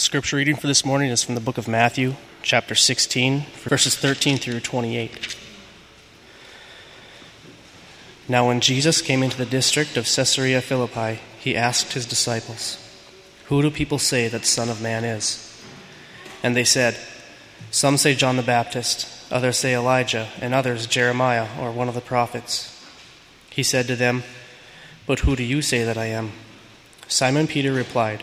scripture reading for this morning is from the book of Matthew, chapter 16, verses 13 through 28. Now, when Jesus came into the district of Caesarea Philippi, he asked his disciples, Who do people say that the Son of Man is? And they said, Some say John the Baptist, others say Elijah, and others Jeremiah or one of the prophets. He said to them, But who do you say that I am? Simon Peter replied,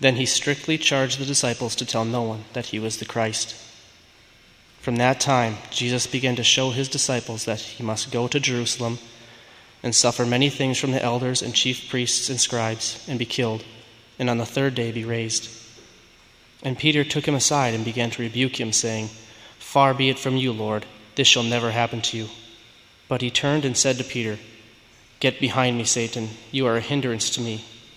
Then he strictly charged the disciples to tell no one that he was the Christ. From that time, Jesus began to show his disciples that he must go to Jerusalem and suffer many things from the elders and chief priests and scribes, and be killed, and on the third day be raised. And Peter took him aside and began to rebuke him, saying, Far be it from you, Lord, this shall never happen to you. But he turned and said to Peter, Get behind me, Satan, you are a hindrance to me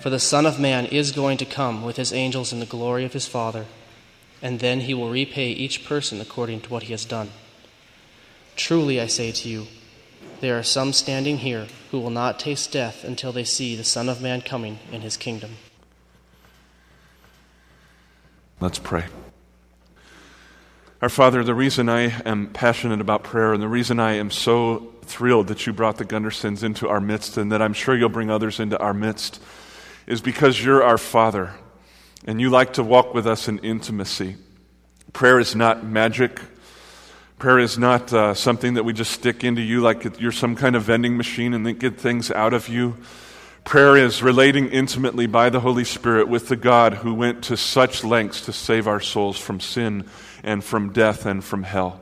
For the Son of Man is going to come with his angels in the glory of his Father, and then he will repay each person according to what he has done. Truly, I say to you, there are some standing here who will not taste death until they see the Son of Man coming in his kingdom. Let's pray. Our Father, the reason I am passionate about prayer and the reason I am so thrilled that you brought the Gundersons into our midst and that I'm sure you'll bring others into our midst is because you're our Father and you like to walk with us in intimacy. Prayer is not magic. Prayer is not uh, something that we just stick into you like you're some kind of vending machine and then get things out of you. Prayer is relating intimately by the Holy Spirit with the God who went to such lengths to save our souls from sin and from death and from hell.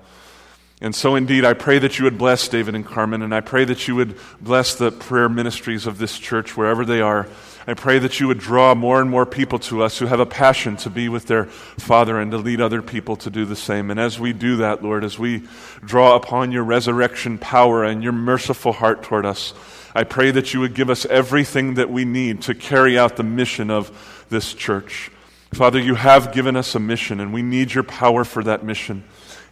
And so, indeed, I pray that you would bless David and Carmen, and I pray that you would bless the prayer ministries of this church wherever they are. I pray that you would draw more and more people to us who have a passion to be with their Father and to lead other people to do the same. And as we do that, Lord, as we draw upon your resurrection power and your merciful heart toward us, I pray that you would give us everything that we need to carry out the mission of this church. Father, you have given us a mission, and we need your power for that mission.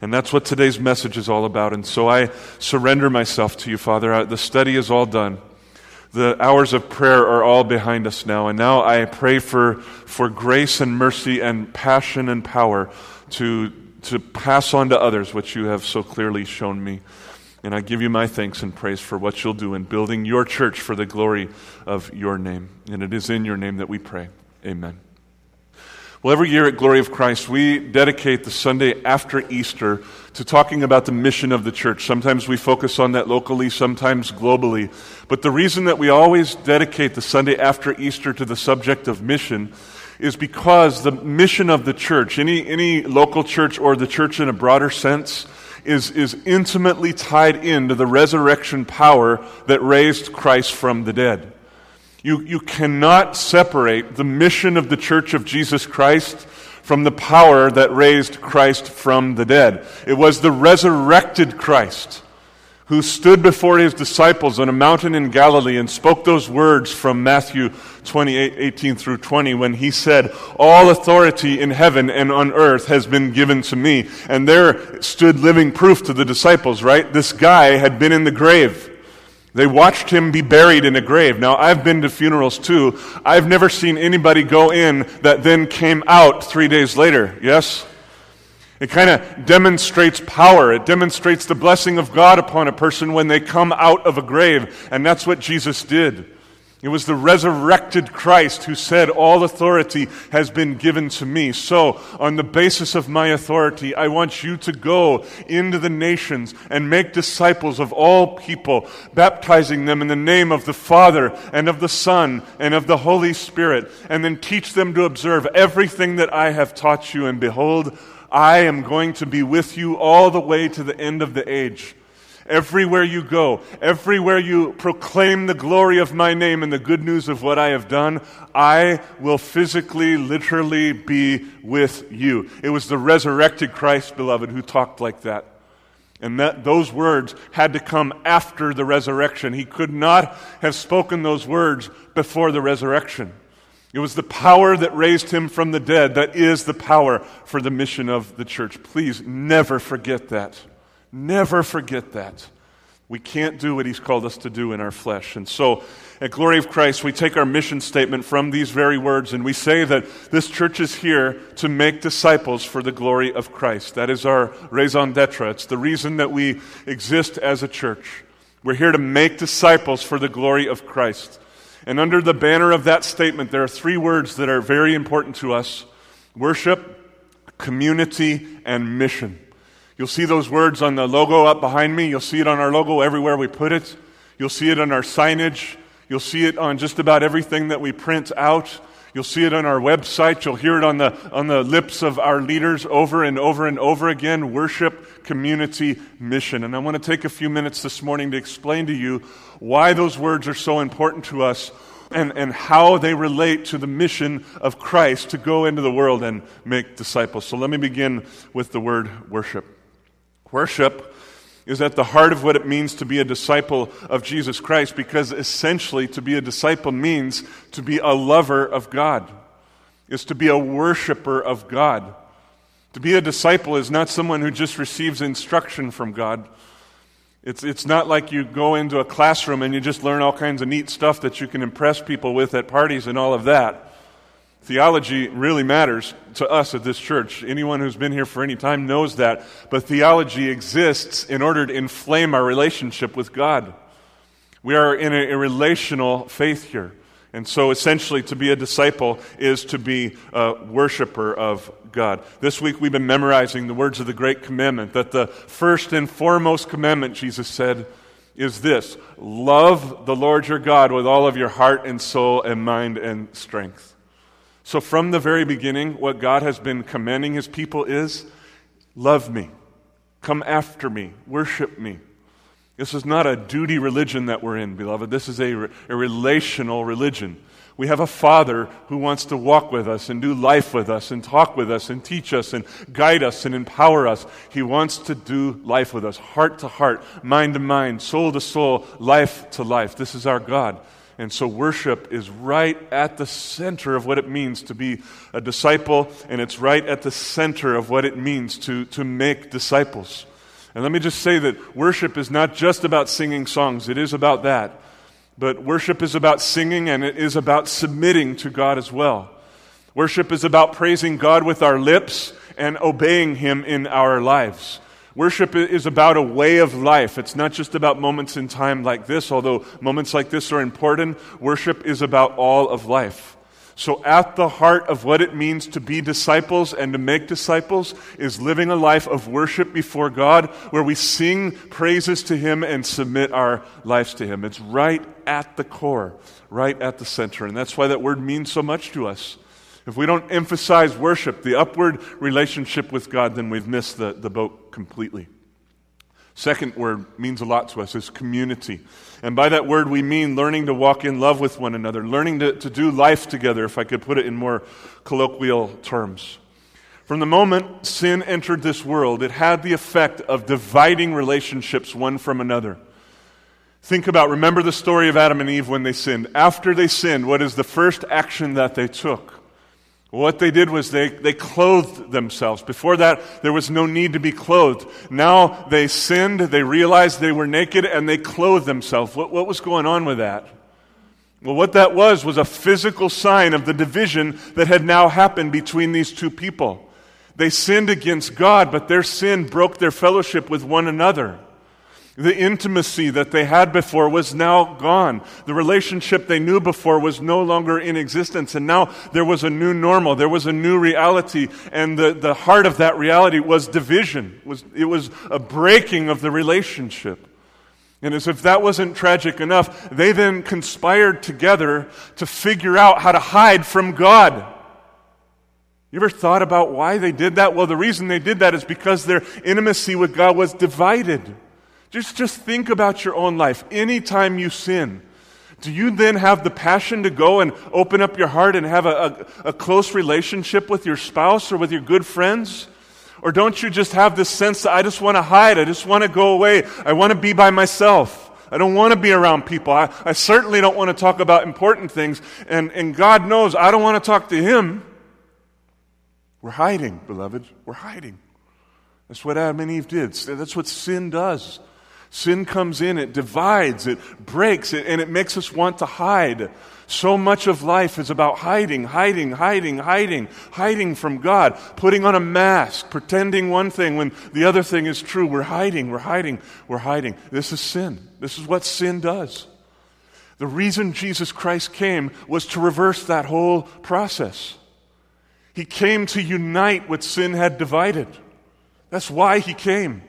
And that's what today's message is all about. And so I surrender myself to you, Father. The study is all done the hours of prayer are all behind us now. And now I pray for, for grace and mercy and passion and power to, to pass on to others what you have so clearly shown me. And I give you my thanks and praise for what you'll do in building your church for the glory of your name. And it is in your name that we pray. Amen. Well, every year at Glory of Christ, we dedicate the Sunday after Easter to talking about the mission of the church. Sometimes we focus on that locally, sometimes globally. But the reason that we always dedicate the Sunday after Easter to the subject of mission is because the mission of the church, any, any local church or the church in a broader sense, is, is intimately tied into the resurrection power that raised Christ from the dead. You, you cannot separate the mission of the Church of Jesus Christ from the power that raised Christ from the dead. It was the resurrected Christ who stood before his disciples on a mountain in Galilee and spoke those words from Matthew 28, 18 through 20 when he said, All authority in heaven and on earth has been given to me. And there stood living proof to the disciples, right? This guy had been in the grave. They watched him be buried in a grave. Now, I've been to funerals too. I've never seen anybody go in that then came out three days later. Yes? It kind of demonstrates power. It demonstrates the blessing of God upon a person when they come out of a grave. And that's what Jesus did. It was the resurrected Christ who said, All authority has been given to me. So, on the basis of my authority, I want you to go into the nations and make disciples of all people, baptizing them in the name of the Father and of the Son and of the Holy Spirit, and then teach them to observe everything that I have taught you. And behold, I am going to be with you all the way to the end of the age. Everywhere you go, everywhere you proclaim the glory of my name and the good news of what I have done, I will physically, literally be with you. It was the resurrected Christ, beloved, who talked like that. And that, those words had to come after the resurrection. He could not have spoken those words before the resurrection. It was the power that raised him from the dead that is the power for the mission of the church. Please never forget that. Never forget that. We can't do what He's called us to do in our flesh. And so, at Glory of Christ, we take our mission statement from these very words and we say that this church is here to make disciples for the glory of Christ. That is our raison d'etre. It's the reason that we exist as a church. We're here to make disciples for the glory of Christ. And under the banner of that statement, there are three words that are very important to us worship, community, and mission. You'll see those words on the logo up behind me. You'll see it on our logo everywhere we put it. You'll see it on our signage. You'll see it on just about everything that we print out. You'll see it on our website. You'll hear it on the, on the lips of our leaders over and over and over again. Worship, community, mission. And I want to take a few minutes this morning to explain to you why those words are so important to us and, and how they relate to the mission of Christ to go into the world and make disciples. So let me begin with the word worship. Worship is at the heart of what it means to be a disciple of Jesus Christ because essentially to be a disciple means to be a lover of God, is to be a worshiper of God. To be a disciple is not someone who just receives instruction from God. It's, it's not like you go into a classroom and you just learn all kinds of neat stuff that you can impress people with at parties and all of that. Theology really matters to us at this church. Anyone who's been here for any time knows that. But theology exists in order to inflame our relationship with God. We are in a, a relational faith here. And so essentially, to be a disciple is to be a worshiper of God. This week we've been memorizing the words of the Great Commandment that the first and foremost commandment, Jesus said, is this love the Lord your God with all of your heart and soul and mind and strength. So, from the very beginning, what God has been commanding his people is love me, come after me, worship me. This is not a duty religion that we're in, beloved. This is a, a relational religion. We have a Father who wants to walk with us and do life with us and talk with us and teach us and guide us and empower us. He wants to do life with us, heart to heart, mind to mind, soul to soul, life to life. This is our God. And so worship is right at the center of what it means to be a disciple, and it's right at the center of what it means to, to make disciples. And let me just say that worship is not just about singing songs, it is about that. But worship is about singing and it is about submitting to God as well. Worship is about praising God with our lips and obeying Him in our lives. Worship is about a way of life. It's not just about moments in time like this, although moments like this are important. Worship is about all of life. So, at the heart of what it means to be disciples and to make disciples is living a life of worship before God where we sing praises to Him and submit our lives to Him. It's right at the core, right at the center. And that's why that word means so much to us. If we don't emphasize worship, the upward relationship with God, then we've missed the, the boat completely. Second word means a lot to us is community. And by that word, we mean learning to walk in love with one another, learning to, to do life together, if I could put it in more colloquial terms. From the moment sin entered this world, it had the effect of dividing relationships one from another. Think about, remember the story of Adam and Eve when they sinned. After they sinned, what is the first action that they took? What they did was they, they clothed themselves. Before that, there was no need to be clothed. Now they sinned, they realized they were naked, and they clothed themselves. What, what was going on with that? Well, what that was was a physical sign of the division that had now happened between these two people. They sinned against God, but their sin broke their fellowship with one another. The intimacy that they had before was now gone. The relationship they knew before was no longer in existence. And now there was a new normal. There was a new reality. And the, the heart of that reality was division. It was, it was a breaking of the relationship. And as if that wasn't tragic enough, they then conspired together to figure out how to hide from God. You ever thought about why they did that? Well, the reason they did that is because their intimacy with God was divided. Just, just think about your own life. Anytime you sin, do you then have the passion to go and open up your heart and have a, a, a, close relationship with your spouse or with your good friends? Or don't you just have this sense that I just want to hide, I just want to go away, I want to be by myself? I don't want to be around people. I, I certainly don't want to talk about important things. And, and God knows I don't want to talk to Him. We're hiding, beloved. We're hiding. That's what Adam and Eve did. That's what sin does. Sin comes in, it divides, it breaks, it, and it makes us want to hide. So much of life is about hiding, hiding, hiding, hiding, hiding from God, putting on a mask, pretending one thing when the other thing is true. We're hiding, we're hiding, we're hiding. This is sin. This is what sin does. The reason Jesus Christ came was to reverse that whole process. He came to unite what sin had divided. That's why he came.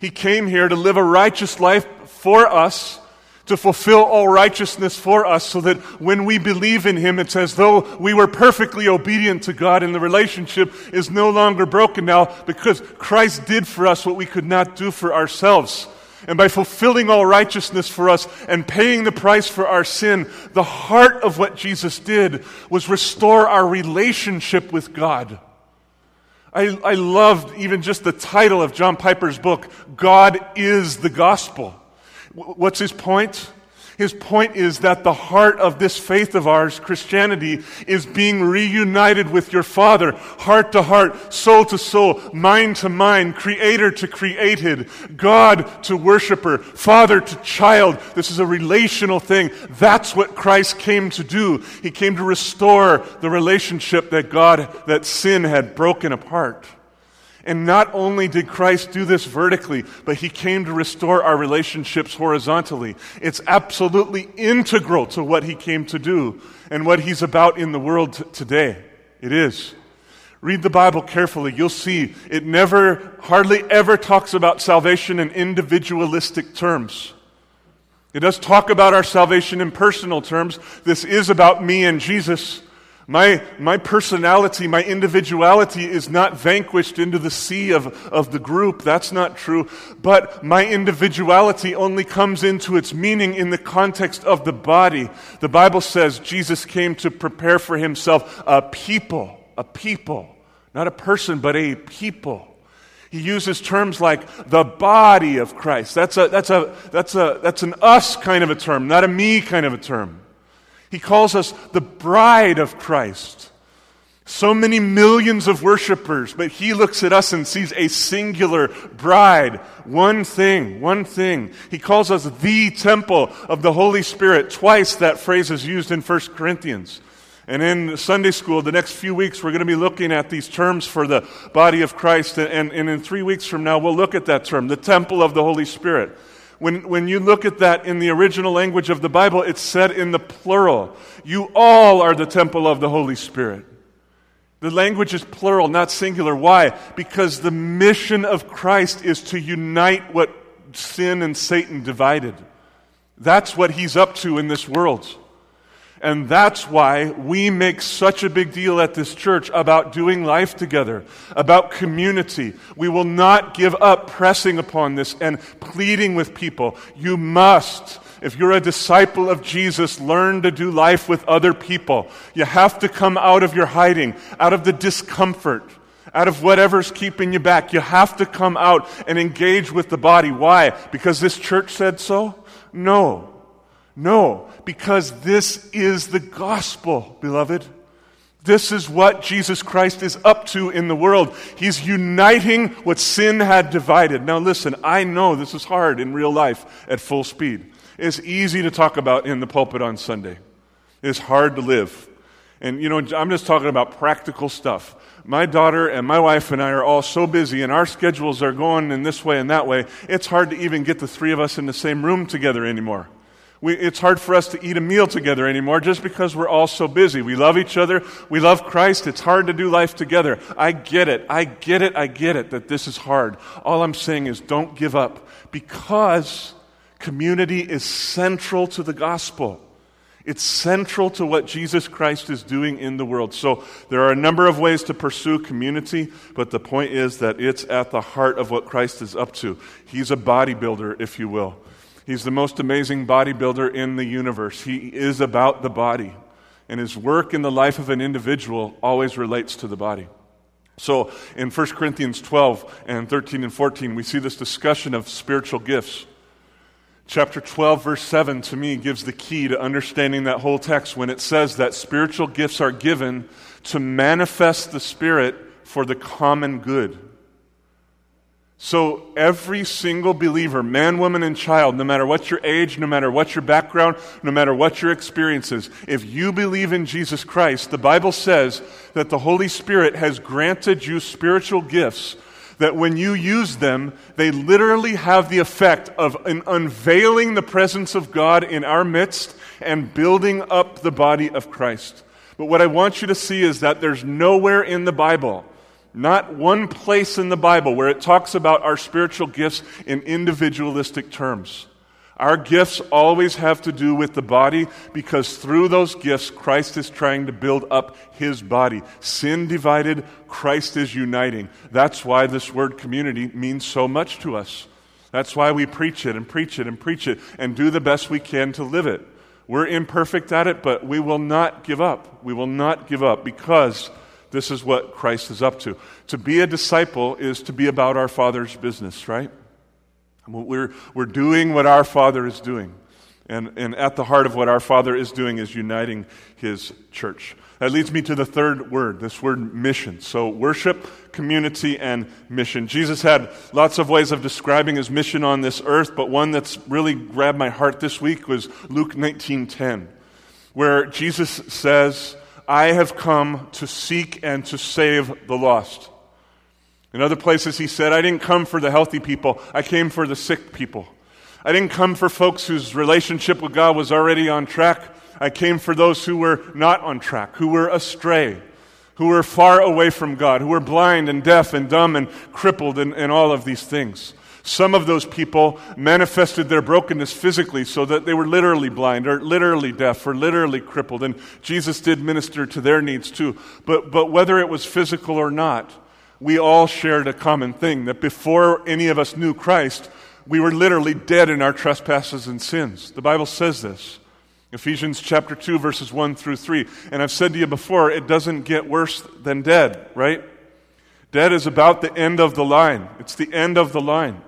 He came here to live a righteous life for us, to fulfill all righteousness for us, so that when we believe in Him, it's as though we were perfectly obedient to God, and the relationship is no longer broken now because Christ did for us what we could not do for ourselves. And by fulfilling all righteousness for us and paying the price for our sin, the heart of what Jesus did was restore our relationship with God. I, I loved even just the title of John Piper's book, God is the Gospel. What's his point? His point is that the heart of this faith of ours, Christianity, is being reunited with your Father, heart to heart, soul to soul, mind to mind, creator to created, God to worshiper, father to child. This is a relational thing. That's what Christ came to do. He came to restore the relationship that God, that sin had broken apart. And not only did Christ do this vertically, but he came to restore our relationships horizontally. It's absolutely integral to what he came to do and what he's about in the world t- today. It is. Read the Bible carefully. You'll see it never, hardly ever talks about salvation in individualistic terms. It does talk about our salvation in personal terms. This is about me and Jesus. My, my personality, my individuality is not vanquished into the sea of, of the group. That's not true. But my individuality only comes into its meaning in the context of the body. The Bible says Jesus came to prepare for himself a people, a people. Not a person, but a people. He uses terms like the body of Christ. That's, a, that's, a, that's, a, that's an us kind of a term, not a me kind of a term. He calls us the bride of Christ. So many millions of worshipers, but he looks at us and sees a singular bride. One thing, one thing. He calls us the temple of the Holy Spirit. Twice that phrase is used in 1 Corinthians. And in Sunday school, the next few weeks, we're going to be looking at these terms for the body of Christ. And, and in three weeks from now, we'll look at that term, the temple of the Holy Spirit. When, when you look at that in the original language of the Bible, it's said in the plural. You all are the temple of the Holy Spirit. The language is plural, not singular. Why? Because the mission of Christ is to unite what sin and Satan divided. That's what he's up to in this world. And that's why we make such a big deal at this church about doing life together, about community. We will not give up pressing upon this and pleading with people. You must, if you're a disciple of Jesus, learn to do life with other people. You have to come out of your hiding, out of the discomfort, out of whatever's keeping you back. You have to come out and engage with the body. Why? Because this church said so? No. No, because this is the gospel, beloved. This is what Jesus Christ is up to in the world. He's uniting what sin had divided. Now, listen, I know this is hard in real life at full speed. It's easy to talk about in the pulpit on Sunday, it's hard to live. And, you know, I'm just talking about practical stuff. my daughter and my wife and I are all so busy, and our schedules are going in this way and that way, it's hard to even get the three of us in the same room together anymore. We, it's hard for us to eat a meal together anymore just because we're all so busy. We love each other. We love Christ. It's hard to do life together. I get it. I get it. I get it that this is hard. All I'm saying is don't give up because community is central to the gospel. It's central to what Jesus Christ is doing in the world. So there are a number of ways to pursue community, but the point is that it's at the heart of what Christ is up to. He's a bodybuilder, if you will. He's the most amazing bodybuilder in the universe. He is about the body. And his work in the life of an individual always relates to the body. So in 1 Corinthians 12 and 13 and 14, we see this discussion of spiritual gifts. Chapter 12, verse 7, to me, gives the key to understanding that whole text when it says that spiritual gifts are given to manifest the Spirit for the common good. So, every single believer, man, woman, and child, no matter what your age, no matter what your background, no matter what your experiences, if you believe in Jesus Christ, the Bible says that the Holy Spirit has granted you spiritual gifts that when you use them, they literally have the effect of unveiling the presence of God in our midst and building up the body of Christ. But what I want you to see is that there's nowhere in the Bible not one place in the Bible where it talks about our spiritual gifts in individualistic terms. Our gifts always have to do with the body because through those gifts, Christ is trying to build up his body. Sin divided, Christ is uniting. That's why this word community means so much to us. That's why we preach it and preach it and preach it and do the best we can to live it. We're imperfect at it, but we will not give up. We will not give up because this is what Christ is up to. To be a disciple is to be about our Father's business, right? We're, we're doing what our Father is doing. And, and at the heart of what our Father is doing is uniting His church. That leads me to the third word, this word mission. So, worship, community, and mission. Jesus had lots of ways of describing his mission on this earth, but one that's really grabbed my heart this week was Luke 19:10, where Jesus says, I have come to seek and to save the lost. In other places, he said, I didn't come for the healthy people, I came for the sick people. I didn't come for folks whose relationship with God was already on track. I came for those who were not on track, who were astray, who were far away from God, who were blind and deaf and dumb and crippled and, and all of these things. Some of those people manifested their brokenness physically so that they were literally blind or literally deaf or literally crippled. And Jesus did minister to their needs too. But, but whether it was physical or not, we all shared a common thing that before any of us knew Christ, we were literally dead in our trespasses and sins. The Bible says this. Ephesians chapter 2, verses 1 through 3. And I've said to you before, it doesn't get worse than dead, right? Dead is about the end of the line. It's the end of the line.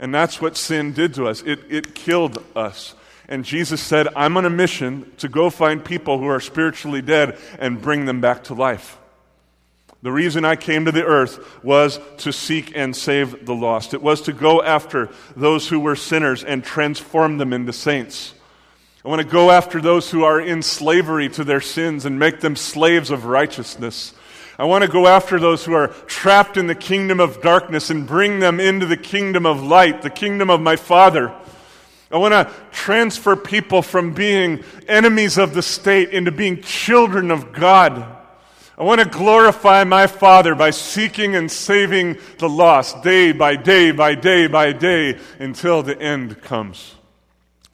And that's what sin did to us. It, it killed us. And Jesus said, I'm on a mission to go find people who are spiritually dead and bring them back to life. The reason I came to the earth was to seek and save the lost. It was to go after those who were sinners and transform them into saints. I want to go after those who are in slavery to their sins and make them slaves of righteousness. I want to go after those who are trapped in the kingdom of darkness and bring them into the kingdom of light, the kingdom of my Father. I want to transfer people from being enemies of the state into being children of God. I want to glorify my Father by seeking and saving the lost day by day by day by day until the end comes.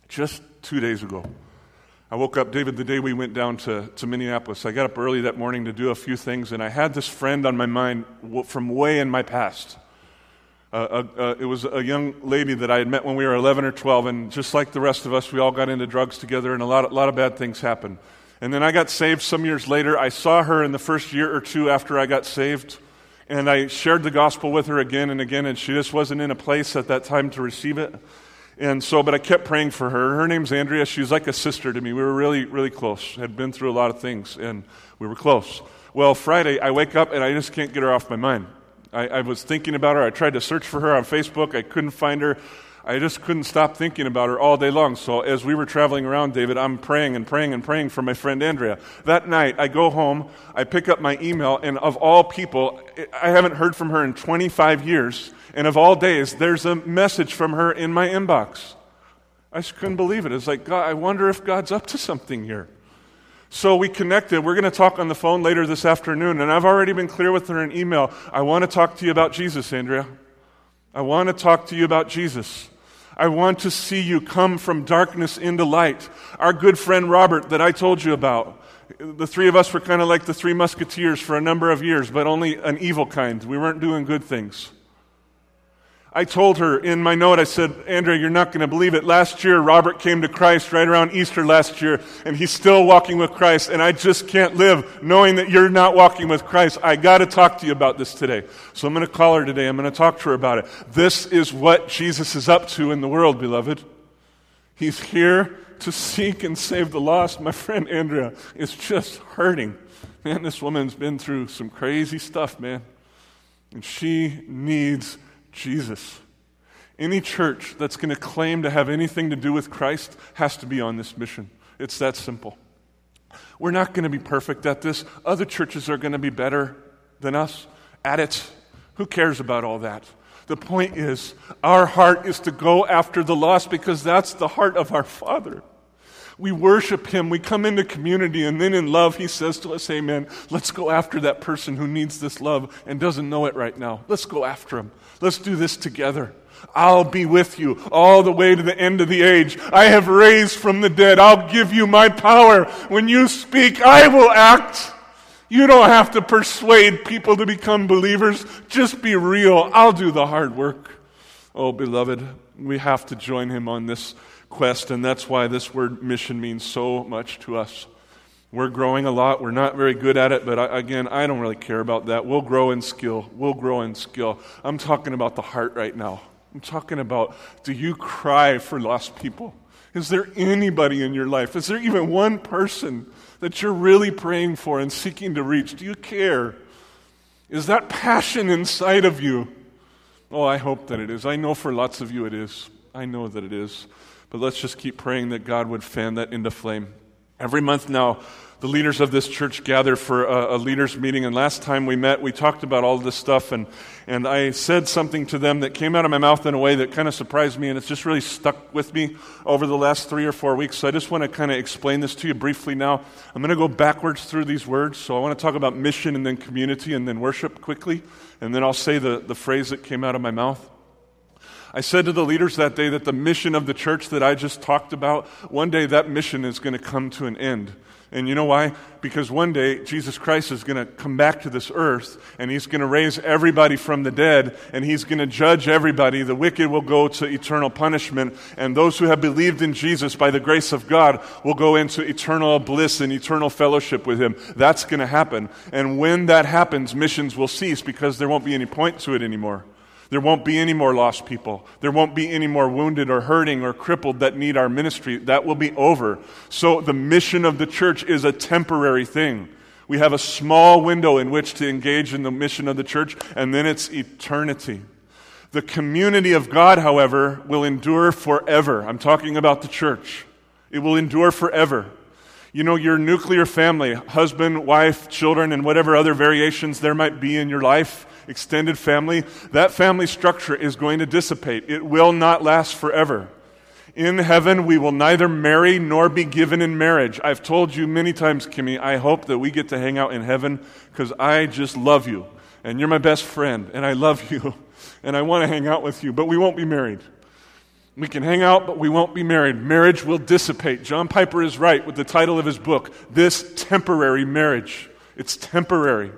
Just two days ago. I woke up, David, the day we went down to, to Minneapolis. I got up early that morning to do a few things, and I had this friend on my mind from way in my past. Uh, uh, uh, it was a young lady that I had met when we were 11 or 12, and just like the rest of us, we all got into drugs together, and a lot, a lot of bad things happened. And then I got saved some years later. I saw her in the first year or two after I got saved, and I shared the gospel with her again and again, and she just wasn't in a place at that time to receive it. And so, but I kept praying for her. Her name's Andrea. She was like a sister to me. We were really, really close. Had been through a lot of things, and we were close. Well, Friday, I wake up and I just can't get her off my mind. I, I was thinking about her. I tried to search for her on Facebook. I couldn't find her. I just couldn't stop thinking about her all day long. So as we were traveling around, David, I'm praying and praying and praying for my friend Andrea. That night, I go home, I pick up my email, and of all people, I haven't heard from her in 25 years. And of all days, there's a message from her in my inbox. I just couldn't believe it. It's like, God, I wonder if God's up to something here. So we connected. We're going to talk on the phone later this afternoon, and I've already been clear with her in email. I want to talk to you about Jesus, Andrea. I want to talk to you about Jesus. I want to see you come from darkness into light. Our good friend Robert, that I told you about, the three of us were kind of like the three musketeers for a number of years, but only an evil kind. We weren't doing good things. I told her in my note, I said, Andrea, you're not going to believe it. Last year, Robert came to Christ right around Easter last year, and he's still walking with Christ, and I just can't live knowing that you're not walking with Christ. I got to talk to you about this today. So I'm going to call her today. I'm going to talk to her about it. This is what Jesus is up to in the world, beloved. He's here to seek and save the lost. My friend Andrea is just hurting. Man, this woman's been through some crazy stuff, man. And she needs Jesus. Any church that's going to claim to have anything to do with Christ has to be on this mission. It's that simple. We're not going to be perfect at this. Other churches are going to be better than us at it. Who cares about all that? The point is, our heart is to go after the lost because that's the heart of our Father. We worship Him. We come into community, and then in love, He says to us, Amen. Let's go after that person who needs this love and doesn't know it right now. Let's go after him. Let's do this together. I'll be with you all the way to the end of the age. I have raised from the dead. I'll give you my power. When you speak, I will act. You don't have to persuade people to become believers. Just be real. I'll do the hard work. Oh, beloved, we have to join him on this quest, and that's why this word mission means so much to us. We're growing a lot. We're not very good at it, but I, again, I don't really care about that. We'll grow in skill. We'll grow in skill. I'm talking about the heart right now. I'm talking about do you cry for lost people? Is there anybody in your life? Is there even one person that you're really praying for and seeking to reach? Do you care? Is that passion inside of you? Oh, I hope that it is. I know for lots of you it is. I know that it is. But let's just keep praying that God would fan that into flame. Every month now, the leaders of this church gather for a, a, leaders meeting. And last time we met, we talked about all this stuff. And, and I said something to them that came out of my mouth in a way that kind of surprised me. And it's just really stuck with me over the last three or four weeks. So I just want to kind of explain this to you briefly now. I'm going to go backwards through these words. So I want to talk about mission and then community and then worship quickly. And then I'll say the, the phrase that came out of my mouth. I said to the leaders that day that the mission of the church that I just talked about, one day that mission is going to come to an end. And you know why? Because one day Jesus Christ is going to come back to this earth and he's going to raise everybody from the dead and he's going to judge everybody. The wicked will go to eternal punishment and those who have believed in Jesus by the grace of God will go into eternal bliss and eternal fellowship with him. That's going to happen. And when that happens, missions will cease because there won't be any point to it anymore. There won't be any more lost people. There won't be any more wounded or hurting or crippled that need our ministry. That will be over. So the mission of the church is a temporary thing. We have a small window in which to engage in the mission of the church, and then it's eternity. The community of God, however, will endure forever. I'm talking about the church. It will endure forever. You know, your nuclear family, husband, wife, children, and whatever other variations there might be in your life, extended family, that family structure is going to dissipate. It will not last forever. In heaven, we will neither marry nor be given in marriage. I've told you many times, Kimmy, I hope that we get to hang out in heaven because I just love you. And you're my best friend, and I love you, and I want to hang out with you, but we won't be married. We can hang out, but we won't be married. Marriage will dissipate. John Piper is right with the title of his book, This Temporary Marriage. It's temporary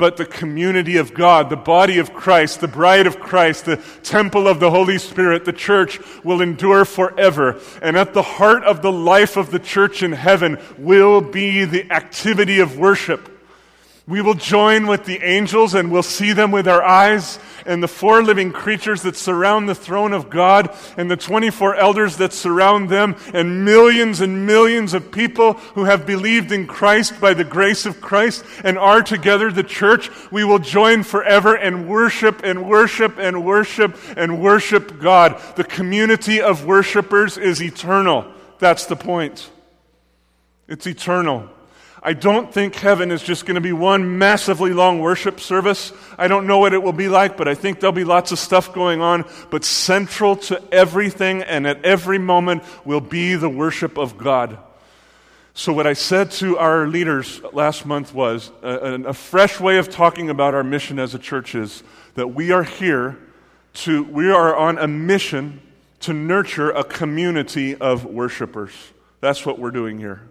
but the community of God, the body of Christ, the bride of Christ, the temple of the Holy Spirit, the church will endure forever. And at the heart of the life of the church in heaven will be the activity of worship. We will join with the angels and we'll see them with our eyes and the four living creatures that surround the throne of God and the 24 elders that surround them and millions and millions of people who have believed in Christ by the grace of Christ and are together the church. We will join forever and worship and worship and worship and worship God. The community of worshipers is eternal. That's the point. It's eternal. I don't think heaven is just going to be one massively long worship service. I don't know what it will be like, but I think there'll be lots of stuff going on. But central to everything and at every moment will be the worship of God. So, what I said to our leaders last month was a, a, fresh way of talking about our mission as a church is that we are here to, we are on a mission to nurture a community of worshipers. That's what we're doing here.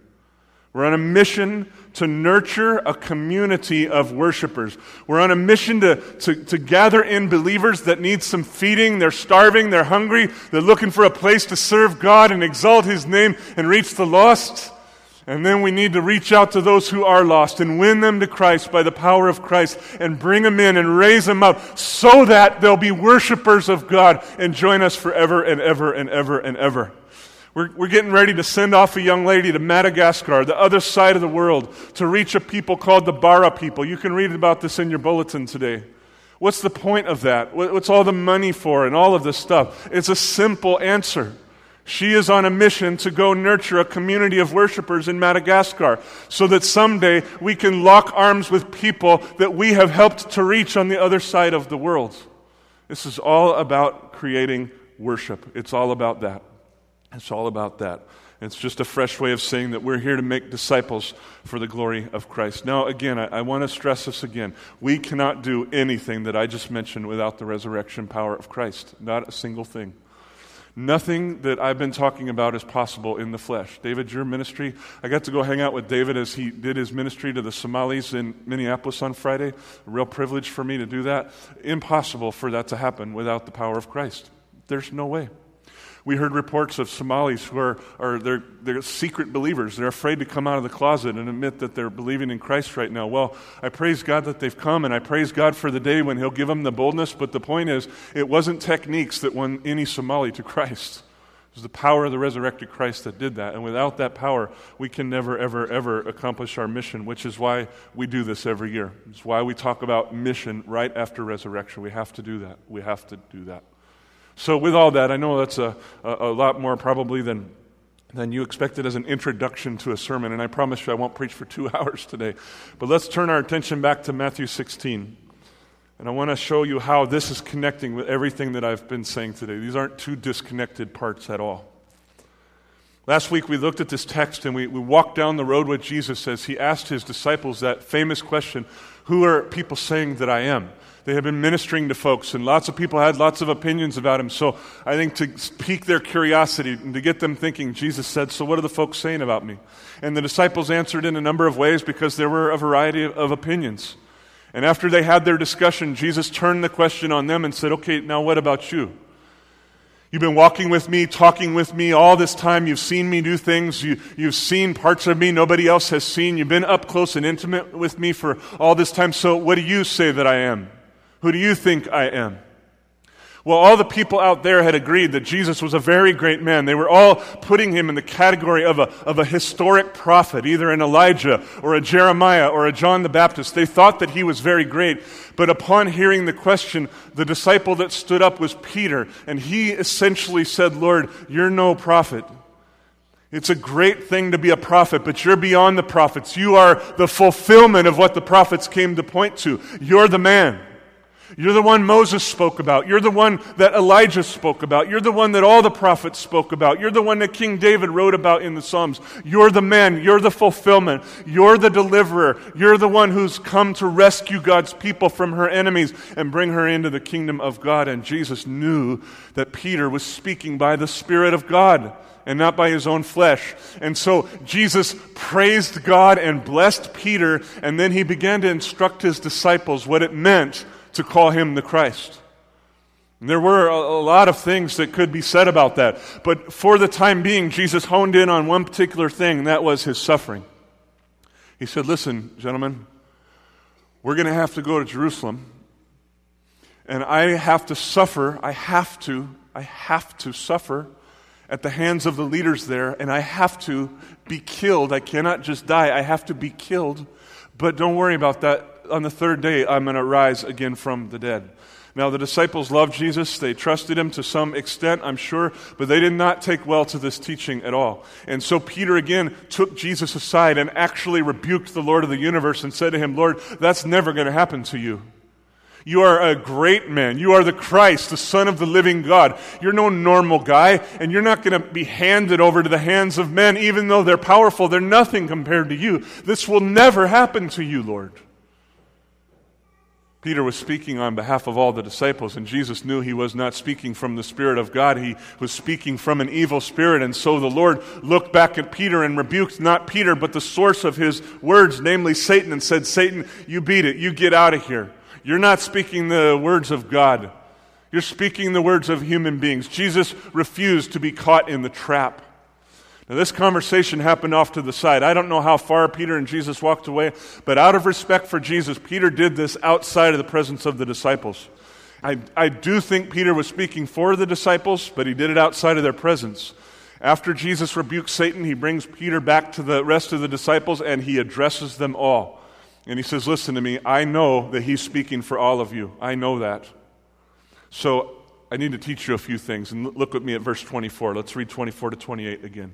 We're on a mission to nurture a community of worshipers. We're on a mission to, to, to, gather in believers that need some feeding. They're starving, they're hungry, they're looking for a place to serve God and exalt His name and reach the lost. And then we need to reach out to those who are lost and win them to Christ by the power of Christ and bring them in and raise them up so that they'll be worshipers of God and join us forever and ever and ever and ever. We're, we're getting ready to send off a young lady to Madagascar, the other side of the world, to reach a people called the Bara people. You can read about this in your bulletin today. What's the point of that? What's all the money for and all of this stuff? It's a simple answer. She is on a mission to go nurture a community of worshipers in Madagascar so that someday we can lock arms with people that we have helped to reach on the other side of the world. This is all about creating worship. It's all about that. It's all about that. It's just a fresh way of saying that we're here to make disciples for the glory of Christ. Now, again, I, I, want to stress this again. We cannot do anything that I just mentioned without the resurrection power of Christ. Not a single thing. Nothing that I've been talking about is possible in the flesh. David, your ministry, I got to go hang out with David as he did his ministry to the Somalis in Minneapolis on Friday. A real privilege for me to do that. Impossible for that to happen without the power of Christ. There's no way. We heard reports of Somalis who are, are they're, they're secret believers. They're afraid to come out of the closet and admit that they're believing in Christ right now. Well, I praise God that they've come, and I praise God for the day when He'll give them the boldness. But the point is, it wasn't techniques that won any Somali to Christ. It was the power of the resurrected Christ that did that. And without that power, we can never, ever, ever accomplish our mission, which is why we do this every year. It's why we talk about mission right after resurrection. We have to do that. We have to do that. So, with all that, I know that's a, a, a lot more probably than, than you expected as an introduction to a sermon, and I promise you I won't preach for two hours today. But let's turn our attention back to Matthew 16. And I want to show you how this is connecting with everything that I've been saying today. These aren't two disconnected parts at all. Last week we looked at this text and we, we walked down the road with Jesus as he asked his disciples that famous question Who are people saying that I am? They had been ministering to folks, and lots of people had lots of opinions about him. So I think to pique their curiosity and to get them thinking, Jesus said, So what are the folks saying about me? And the disciples answered in a number of ways because there were a variety of opinions. And after they had their discussion, Jesus turned the question on them and said, Okay, now what about you? You've been walking with me, talking with me all this time. You've seen me do things. You, have seen parts of me nobody else has seen. You've been up close and intimate with me for all this time. So, what do you say that I am? Who do you think I am? Well, all the people out there had agreed that Jesus was a very great man. They were all putting him in the category of a, of a historic prophet, either an Elijah or a Jeremiah or a John the Baptist. They thought that he was very great. But upon hearing the question, the disciple that stood up was Peter, and he essentially said, Lord, you're no prophet. It's a great thing to be a prophet, but you're beyond the prophets. You are the fulfillment of what the prophets came to point to. You're the man. You're the one Moses spoke about. You're the one that Elijah spoke about. You're the one that all the prophets spoke about. You're the one that King David wrote about in the Psalms. You're the man. You're the fulfillment. You're the deliverer. You're the one who's come to rescue God's people from her enemies and bring her into the kingdom of God. And Jesus knew that Peter was speaking by the Spirit of God and not by his own flesh. And so Jesus praised God and blessed Peter, and then he began to instruct his disciples what it meant to call him the Christ. And there were a, a, lot of things that could be said about that. But for the time being, Jesus honed in on one particular thing, and that was his suffering. He said, Listen, gentlemen, we're going to have to go to Jerusalem, and I have to suffer. I have to. I have to suffer at the hands of the leaders there, and I have to be killed. I cannot just die, I have to be killed. But don't worry about that. On the third day, I'm going to rise again from the dead. Now, the disciples loved Jesus. They trusted him to some extent, I'm sure, but they did not take well to this teaching at all. And so Peter again took Jesus aside and actually rebuked the Lord of the universe and said to him, Lord, that's never going to happen to you. You are a great man. You are the Christ, the Son of the living God. You're no normal guy, and you're not going to be handed over to the hands of men, even though they're powerful. They're nothing compared to you. This will never happen to you, Lord. Peter was speaking on behalf of all the disciples, and Jesus knew he was not speaking from the Spirit of God. He was speaking from an evil spirit. And so the Lord looked back at Peter and rebuked not Peter, but the source of his words, namely Satan, and said, Satan, you beat it. You get out of here. You're not speaking the words of God. You're speaking the words of human beings. Jesus refused to be caught in the trap. Now, this conversation happened off to the side. I don't know how far Peter and Jesus walked away, but out of respect for Jesus, Peter did this outside of the presence of the disciples. I, I do think Peter was speaking for the disciples, but he did it outside of their presence. After Jesus rebukes Satan, he brings Peter back to the rest of the disciples and he addresses them all. And he says, Listen to me, I know that he's speaking for all of you. I know that. So I need to teach you a few things. And look with me at verse 24. Let's read 24 to 28 again.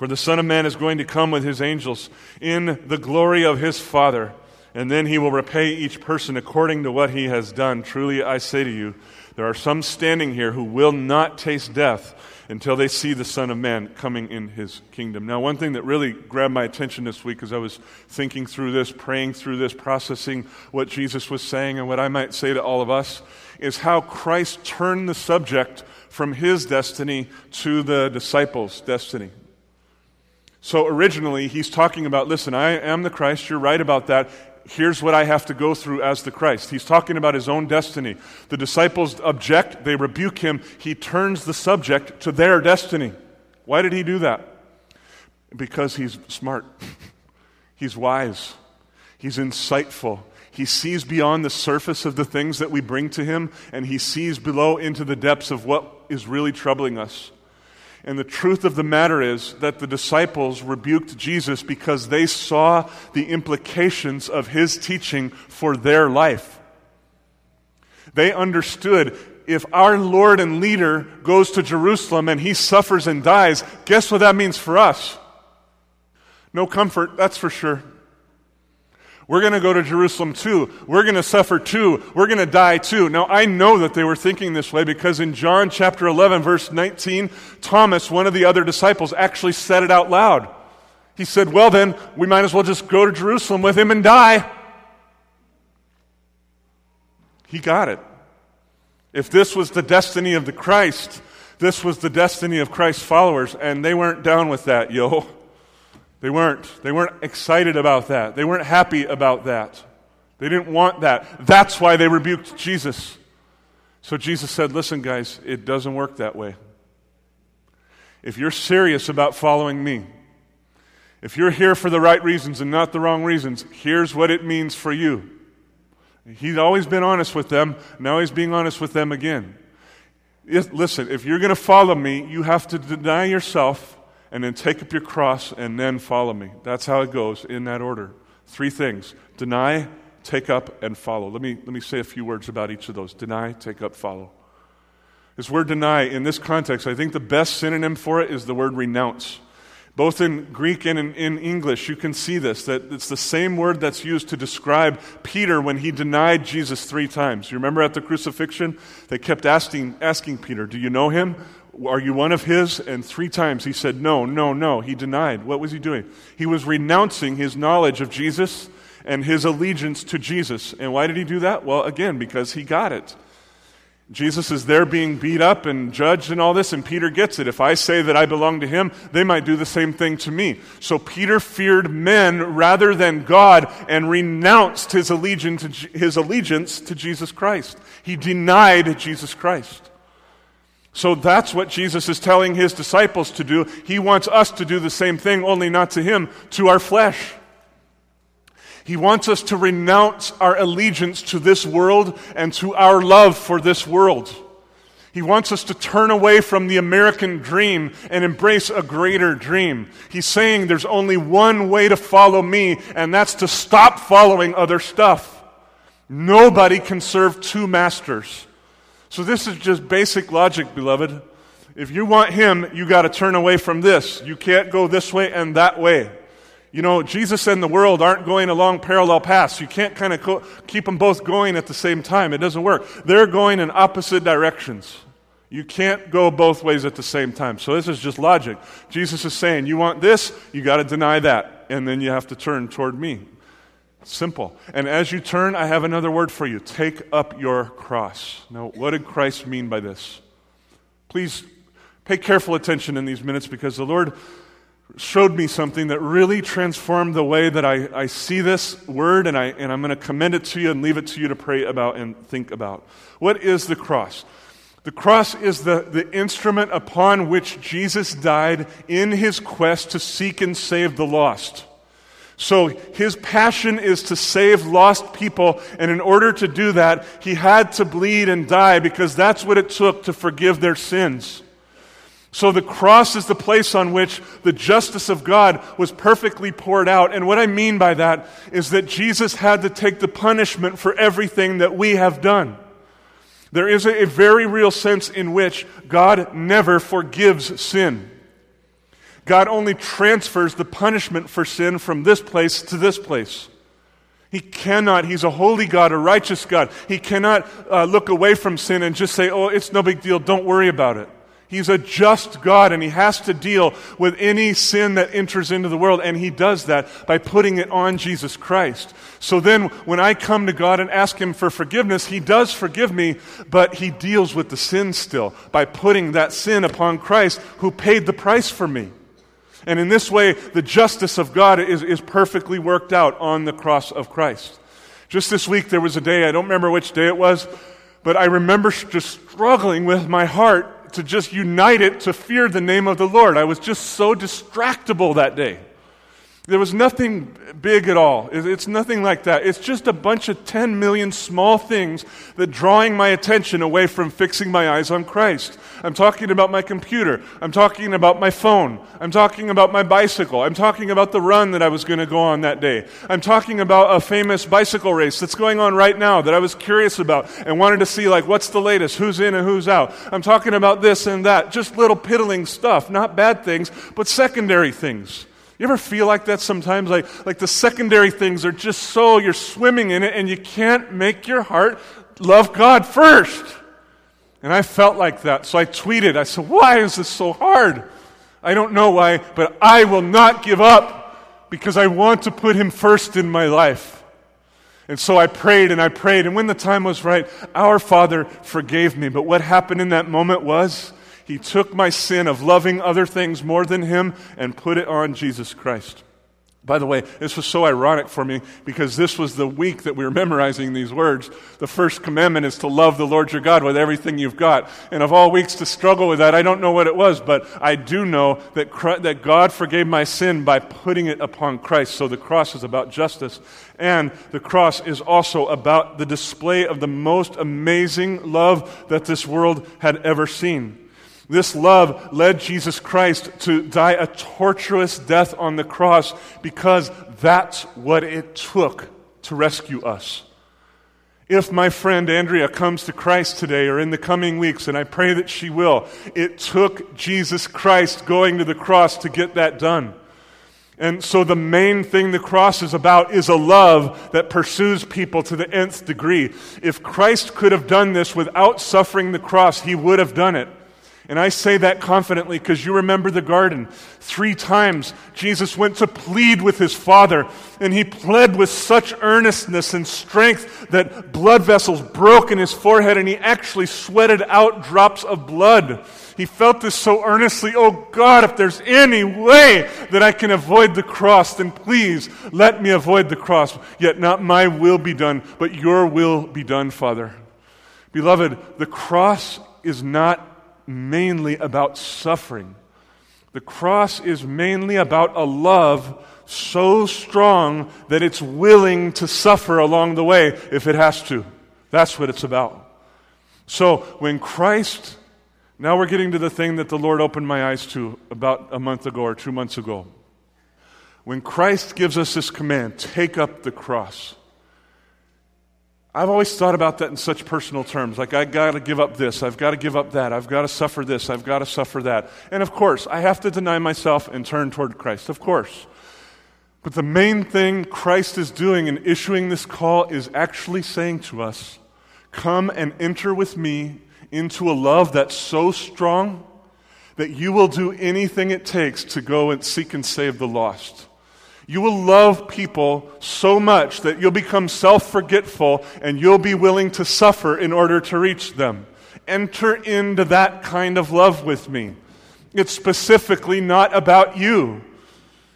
For the Son of Man is going to come with his angels in the glory of his Father, and then he will repay each person according to what he has done. Truly I say to you, there are some standing here who will not taste death until they see the Son of Man coming in his kingdom. Now, one thing that really grabbed my attention this week as I was thinking through this, praying through this, processing what Jesus was saying and what I might say to all of us, is how Christ turned the subject from his destiny to the disciples' destiny. So originally, he's talking about listen, I am the Christ, you're right about that here's what I have to go through as the Christ. He's talking about his own destiny. The disciples object, they rebuke him. He turns the subject to their destiny. Why did he do that? Because he's smart, he's wise, he's insightful. He sees beyond the surface of the things that we bring to him, and he sees below into the depths of what is really troubling us. And the truth of the matter is that the disciples rebuked Jesus because they saw the implications of his teaching for their life. They understood if our Lord and leader goes to Jerusalem and he suffers and dies, guess what that means for us? No comfort, that's for sure. We're going to go to Jerusalem too. We're going to suffer too. We're going to die too. Now, I know that they were thinking this way because in John chapter 11, verse 19, Thomas, one of the other disciples, actually said it out loud. He said, Well, then, we might as well just go to Jerusalem with him and die. He got it. If this was the destiny of the Christ, this was the destiny of Christ's followers, and they weren't down with that, yo. They weren't. They weren't excited about that. They weren't happy about that. They didn't want that. That's why they rebuked Jesus. So Jesus said, Listen, guys, it doesn't work that way. If you're serious about following me, if you're here for the right reasons and not the wrong reasons, here's what it means for you. He's always been honest with them. Now he's being honest with them again. If, listen, if you're going to follow me, you have to deny yourself and then take up your cross and then follow me. That's how it goes in that order. Three things deny, take up, and follow. Let me, let me say a few words about each of those deny, take up, follow. This word deny, in this context, I think the best synonym for it is the word renounce. Both in Greek and in, in, English, you can see this, that it's the same word that's used to describe Peter when he denied Jesus three times. You remember at the crucifixion? They kept asking, asking Peter, Do you know him? Are you one of his? And three times he said, No, no, no. He denied. What was he doing? He was renouncing his knowledge of Jesus and his allegiance to Jesus. And why did he do that? Well, again, because he got it. Jesus is there being beat up and judged and all this, and Peter gets it. If I say that I belong to him, they might do the same thing to me. So Peter feared men rather than God and renounced his allegiance to, Jesus Christ. He denied Jesus Christ. So that's what Jesus is telling his disciples to do. He wants us to do the same thing, only not to him, to our flesh. He wants us to renounce our allegiance to this world and to our love for this world. He wants us to turn away from the American dream and embrace a greater dream. He's saying there's only one way to follow me, and that's to stop following other stuff. Nobody can serve two masters. So, this is just basic logic, beloved. If you want Him, you got to turn away from this. You can't go this way and that way. You know, Jesus and the world aren't going along parallel paths. You can't kind of co- keep them both going at the same time. It doesn't work. They're going in opposite directions. You can't go both ways at the same time. So this is just logic. Jesus is saying, you want this, you got to deny that, and then you have to turn toward me. Simple. And as you turn, I have another word for you. Take up your cross. Now, what did Christ mean by this? Please pay careful attention in these minutes because the Lord showed me something that really transformed the way that I, I see this word, and, I, and I'm going to commend it to you and leave it to you to pray about and think about. What is the cross? The cross is the, the instrument upon which Jesus died in his quest to seek and save the lost. So his passion is to save lost people, and in order to do that, he had to bleed and die because that's what it took to forgive their sins. So the cross is the place on which the justice of God was perfectly poured out. And what I mean by that is that Jesus had to take the punishment for everything that we have done. There is a, very real sense in which God never forgives sin. God only transfers the punishment for sin from this place to this place. He cannot, he's a holy God, a righteous God. He cannot uh, look away from sin and just say, oh, it's no big deal, don't worry about it. He's a just God and he has to deal with any sin that enters into the world. And he does that by putting it on Jesus Christ. So then when I come to God and ask him for forgiveness, he does forgive me, but he deals with the sin still by putting that sin upon Christ who paid the price for me. And in this way, the justice of God is, is perfectly worked out on the cross of Christ. Just this week, there was a day, I don't remember which day it was, but I remember just struggling with my heart to just unite it to fear the name of the Lord. I was just so distractible that day. There was nothing big at all. It's nothing like that. It's just a bunch of 10 million small things that drawing my attention away from fixing my eyes on Christ. I'm talking about my computer. I'm talking about my phone. I'm talking about my bicycle. I'm talking about the run that I was going to go on that day. I'm talking about a famous bicycle race that's going on right now that I was curious about and wanted to see like what's the latest, who's in and who's out. I'm talking about this and that. Just little piddling stuff, not bad things, but secondary things. You ever feel like that sometimes? Like, like the secondary things are just so, you're swimming in it and you can't make your heart love God first. And I felt like that. So I tweeted, I said, Why is this so hard? I don't know why, but I will not give up because I want to put Him first in my life. And so I prayed and I prayed. And when the time was right, our Father forgave me. But what happened in that moment was he took my sin of loving other things more than Him and put it on Jesus Christ. By the way, this was so ironic for me because this was the week that we were memorizing these words. The first commandment is to love the Lord your God with everything you've got. And of all weeks to struggle with that, I don't know what it was, but I do know that, Christ, that God forgave my sin by putting it upon Christ. So the cross is about justice. And the cross is also about the display of the most amazing love that this world had ever seen. This love led Jesus Christ to die a torturous death on the cross because that's what it took to rescue us. If my friend Andrea comes to Christ today or in the coming weeks, and I pray that she will, it took Jesus Christ going to the cross to get that done. And so the main thing the cross is about is a love that pursues people to the nth degree. If Christ could have done this without suffering the cross, he would have done it. And I say that confidently because you remember the garden. Three times Jesus went to plead with his Father, and he pled with such earnestness and strength that blood vessels broke in his forehead, and he actually sweated out drops of blood. He felt this so earnestly. Oh God, if there's any way that I can avoid the cross, then please let me avoid the cross. Yet not my will be done, but your will be done, Father. Beloved, the cross is not mainly about suffering. The cross is mainly about a love so strong that it's willing to suffer along the way if it has to. That's what it's about. So when Christ, now we're getting to the thing that the Lord opened my eyes to about a month ago or two months ago. When Christ gives us this command, take up the cross. I've always thought about that in such personal terms. Like, I've got to give up this, I've got to give up that, I've got to suffer this, I've got to suffer that. And of course, I have to deny myself and turn toward Christ, of course. But the main thing Christ is doing in issuing this call is actually saying to us, Come and enter with me into a love that's so strong that you will do anything it takes to go and seek and save the lost. You will love people so much that you'll become self forgetful and you'll be willing to suffer in order to reach them. Enter into that kind of love with me. It's specifically not about you.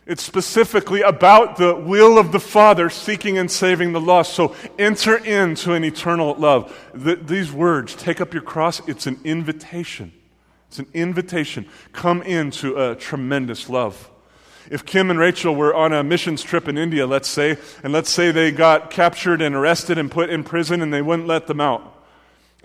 It's specifically about the will of the Father seeking and saving the lost. So enter into an eternal love. The, these words, take up your cross, it's an invitation. It's an invitation. Come into a tremendous love. If Kim and Rachel were on a missions trip in India, let's say, and let's say they got captured and arrested and put in prison and they wouldn't let them out,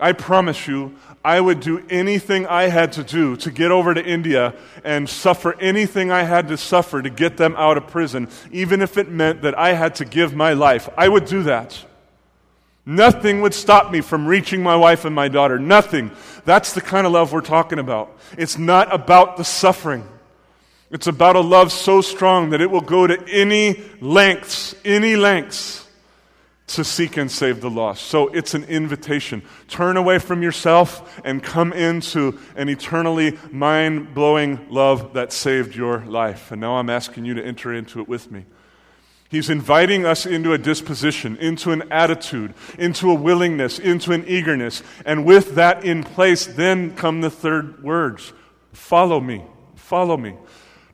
I promise you, I would do anything I had to do to get over to India and suffer anything I had to suffer to get them out of prison, even if it meant that I had to give my life. I would do that. Nothing would stop me from reaching my wife and my daughter. Nothing. That's the kind of love we're talking about. It's not about the suffering. It's about a love so strong that it will go to any lengths, any lengths to seek and save the lost. So it's an invitation. Turn away from yourself and come into an eternally mind blowing love that saved your life. And now I'm asking you to enter into it with me. He's inviting us into a disposition, into an attitude, into a willingness, into an eagerness. And with that in place, then come the third words Follow me. Follow me.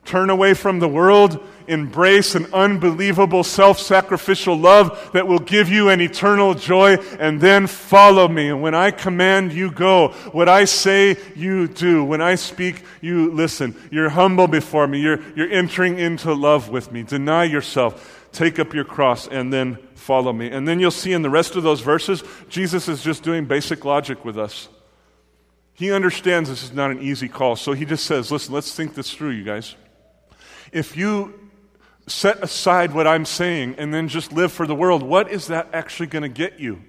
Turn away from the world, embrace an unbelievable self sacrificial love that will give you an eternal joy, and then follow me. And when I command, you go. What I say, you do. When I speak, you listen. You're humble before me. You're, you're entering into love with me. Deny yourself. Take up your cross and then follow me. And then you'll see in the rest of those verses, Jesus is just doing basic logic with us. He understands this is not an easy call, so he just says, Listen, let's think this through, you guys. If you set aside what I'm saying and then just live for the world, what is that actually going to get you?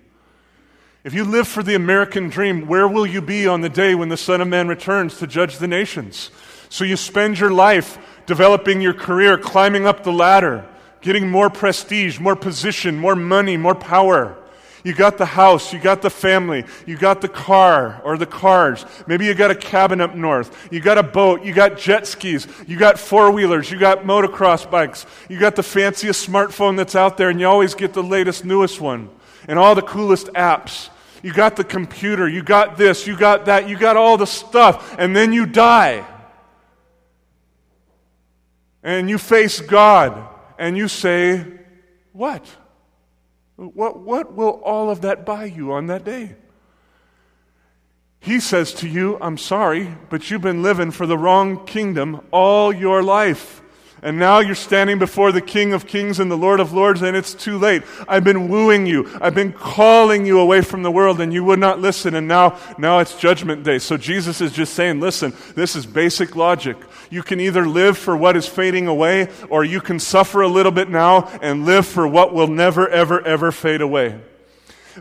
If you live for the American dream, where will you be on the day when the Son of Man returns to judge the nations? So you spend your life developing your career, climbing up the ladder, getting more prestige, more position, more money, more power. You got the house, you got the family, you got the car or the cars. Maybe you got a cabin up north. You got a boat, you got jet skis, you got four wheelers, you got motocross bikes, you got the fanciest smartphone that's out there, and you always get the latest, newest one, and all the coolest apps. You got the computer, you got this, you got that, you got all the stuff, and then you die. And you face God, and you say, What? What, what will all of that buy you on that day? He says to you, I'm sorry, but you've been living for the wrong kingdom all your life. And now you're standing before the King of Kings and the Lord of Lords, and it's too late. I've been wooing you. I've been calling you away from the world, and you would not listen, and now, now it's judgment day. So Jesus is just saying, listen, this is basic logic. You can either live for what is fading away, or you can suffer a little bit now and live for what will never, ever, ever fade away.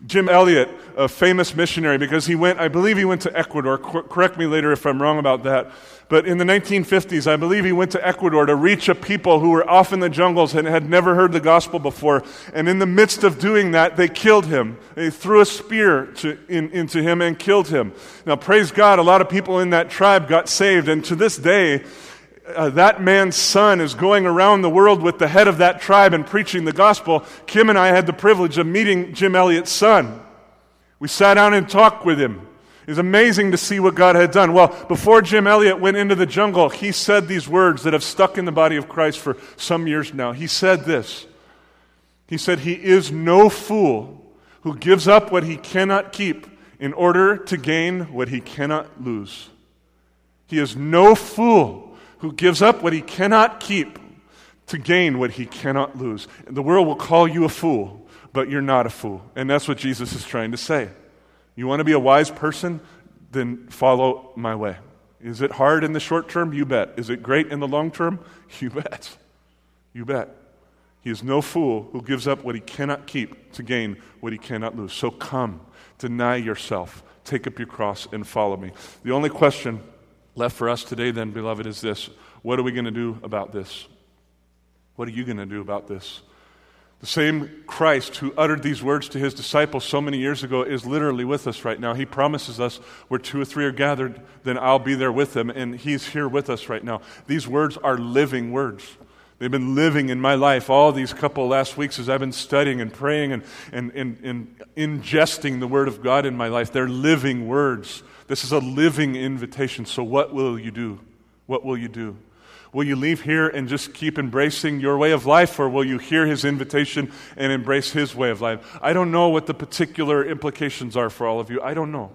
Jim Elliot, a famous missionary, because he went, I believe he went to Ecuador. correct me later if I'm wrong about that. But in the 1950s, I believe he went to Ecuador to reach a people who were off in the jungles and had never heard the gospel before. And in the midst of doing that, they killed him. They threw a spear to, in, into him and killed him. Now, praise God, a lot of people in that tribe got saved. And to this day, uh, that man's son is going around the world with the head of that tribe and preaching the gospel. Kim and I had the privilege of meeting Jim Elliot's son. We sat down and talked with him. It was amazing to see what God had done. Well, before Jim Elliot went into the jungle, he said these words that have stuck in the body of Christ for some years now. He said this He said, He is no fool who gives up what he cannot keep in order to gain what he cannot lose. He is no fool who gives up what he cannot keep to gain what he cannot lose. And the world will call you a fool, but you're not a fool. And that's what Jesus is trying to say. You want to be a wise person? Then follow my way. Is it hard in the short term? You bet. Is it great in the long term? You bet. You bet. He is no fool who gives up what he cannot keep to gain what he cannot lose. So come, deny yourself, take up your cross, and follow me. The only question left for us today, then, beloved, is this What are we going to do about this? What are you going to do about this? The same Christ who uttered these words to his disciples so many years ago is literally with us right now. He promises us where two or three are gathered, then I'll be there with them, and he's here with us right now. These words are living words. They've been living in my life all these couple last weeks as I've been studying and praying and, and, and, and ingesting the Word of God in my life. They're living words. This is a living invitation. So, what will you do? What will you do? Will you leave here and just keep embracing your way of life, or will you hear his invitation and embrace his way of life? I don't know what the particular implications are for all of you. I don't know.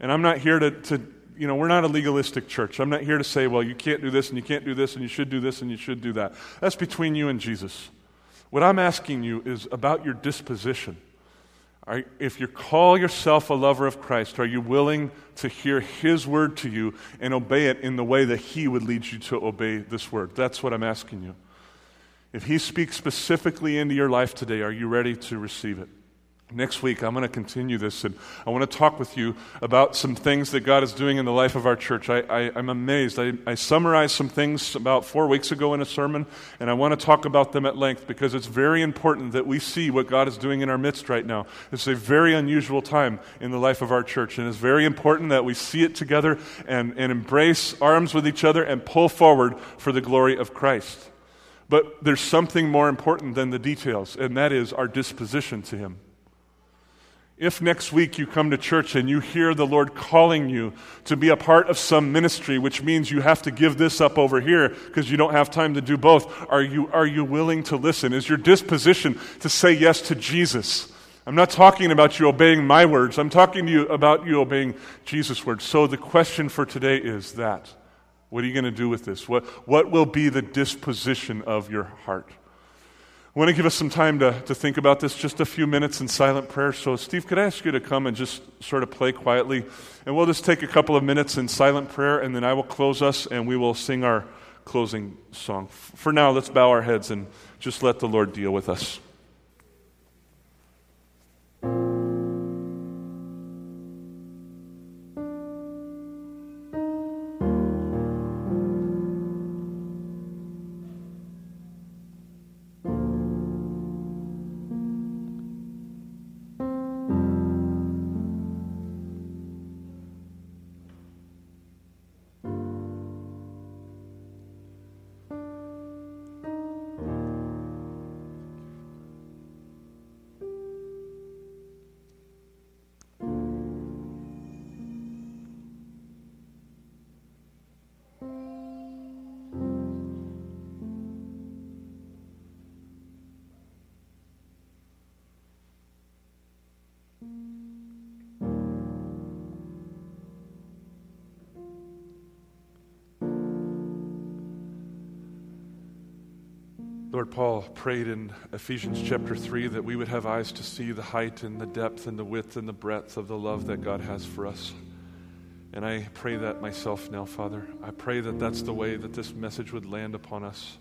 And I'm not here to, to you know, we're not a legalistic church. I'm not here to say, well, you can't do this and you can't do this and you should do this and you should do that. That's between you and Jesus. What I'm asking you is about your disposition. Are, if you call yourself a lover of Christ, are you willing to hear His word to you and obey it in the way that He would lead you to obey this word? That's what I'm asking you. If He speaks specifically into your life today, are you ready to receive it? Next week, I'm going to continue this, and I want to talk with you about some things that God is doing in the life of our church. I, am amazed. I, I, summarized some things about four weeks ago in a sermon, and I want to talk about them at length because it's very important that we see what God is doing in our midst right now. It's a very unusual time in the life of our church, and it's very important that we see it together and, and embrace arms with each other and pull forward for the glory of Christ. But there's something more important than the details, and that is our disposition to Him. If next week you come to church and you hear the Lord calling you to be a part of some ministry, which means you have to give this up over here because you don't have time to do both, are you, are you willing to listen? Is your disposition to say yes to Jesus? I'm not talking about you obeying my words, I'm talking to you about you obeying Jesus' words. So the question for today is that. What are you going to do with this? What, what will be the disposition of your heart? I want to give us some time to, to think about this, just a few minutes in silent prayer. So, Steve, could I ask you to come and just sort of play quietly? And we'll just take a couple of minutes in silent prayer, and then I will close us and we will sing our closing song. For now, let's bow our heads and just let the Lord deal with us. Lord, Paul prayed in Ephesians chapter 3 that we would have eyes to see the height and the depth and the width and the breadth of the love that God has for us. And I pray that myself now, Father. I pray that that's the way that this message would land upon us.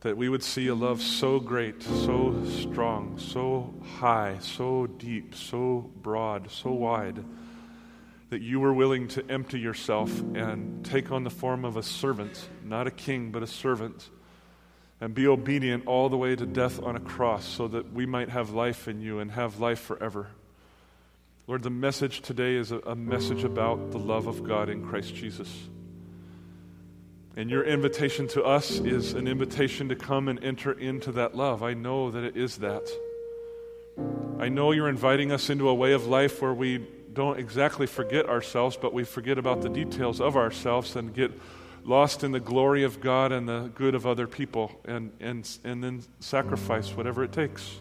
that we would see a love so great, so strong, so high, so deep, so broad, so wide, that you were willing to empty yourself and take on the form of a servant, not a king, but a servant, and be obedient all the way to death on a cross so that we might have life in you and have life forever. Lord, the message today is a, a message about the love of God in Christ Jesus. And your invitation to us is an invitation to come and enter into that love. I know that it is that. I know you're inviting us into a way of life where we don't exactly forget ourselves, but we forget about the details of ourselves and get lost in the glory of God and the good of other people and, and, and then sacrifice whatever it takes.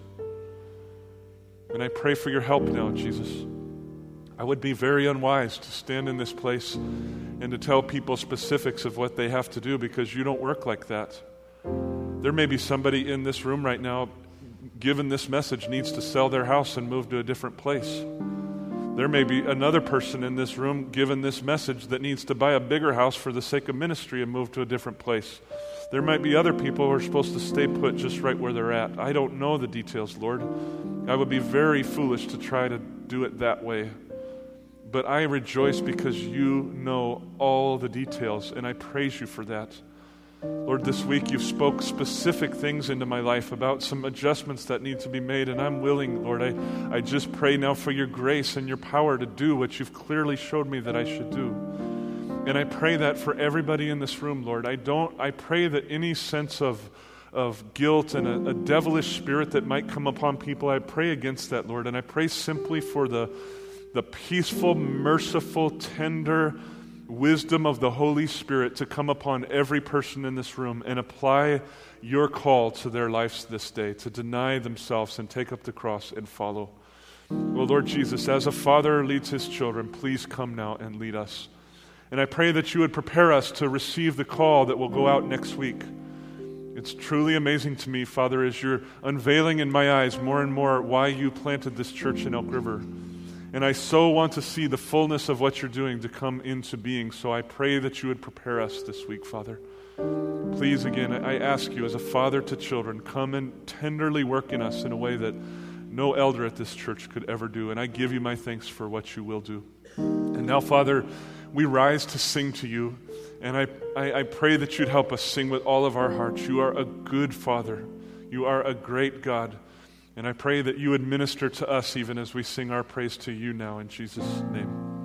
And I pray for your help now, Jesus. I would be very unwise to stand in this place and to tell people specifics of what they have to do because you don't work like that. There may be somebody in this room right now, given this message, needs to sell their house and move to a different place. There may be another person in this room, given this message, that needs to buy a bigger house for the sake of ministry and move to a different place. There might be other people who are supposed to stay put just right where they're at. I don't know the details, Lord. I would be very foolish to try to do it that way. But I rejoice because you know all the details, and I praise you for that. Lord, this week you've spoke specific things into my life about some adjustments that need to be made, and I'm willing, Lord. I, I just pray now for your grace and your power to do what you've clearly showed me that I should do. And I pray that for everybody in this room, Lord. I don't I pray that any sense of of guilt and a, a devilish spirit that might come upon people, I pray against that, Lord. And I pray simply for the the peaceful, merciful, tender wisdom of the Holy Spirit to come upon every person in this room and apply your call to their lives this day, to deny themselves and take up the cross and follow. Well, Lord Jesus, as a father leads his children, please come now and lead us. And I pray that you would prepare us to receive the call that will go out next week. It's truly amazing to me, Father, as you're unveiling in my eyes more and more why you planted this church in Elk River. And I so want to see the fullness of what you're doing to come into being. So I pray that you would prepare us this week, Father. Please, again, I ask you as a father to children, come and tenderly work in us in a way that no elder at this church could ever do. And I give you my thanks for what you will do. And now, Father, we rise to sing to you. And I, I, I pray that you'd help us sing with all of our hearts. You are a good Father, you are a great God. And I pray that you would minister to us even as we sing our praise to you now in Jesus' name.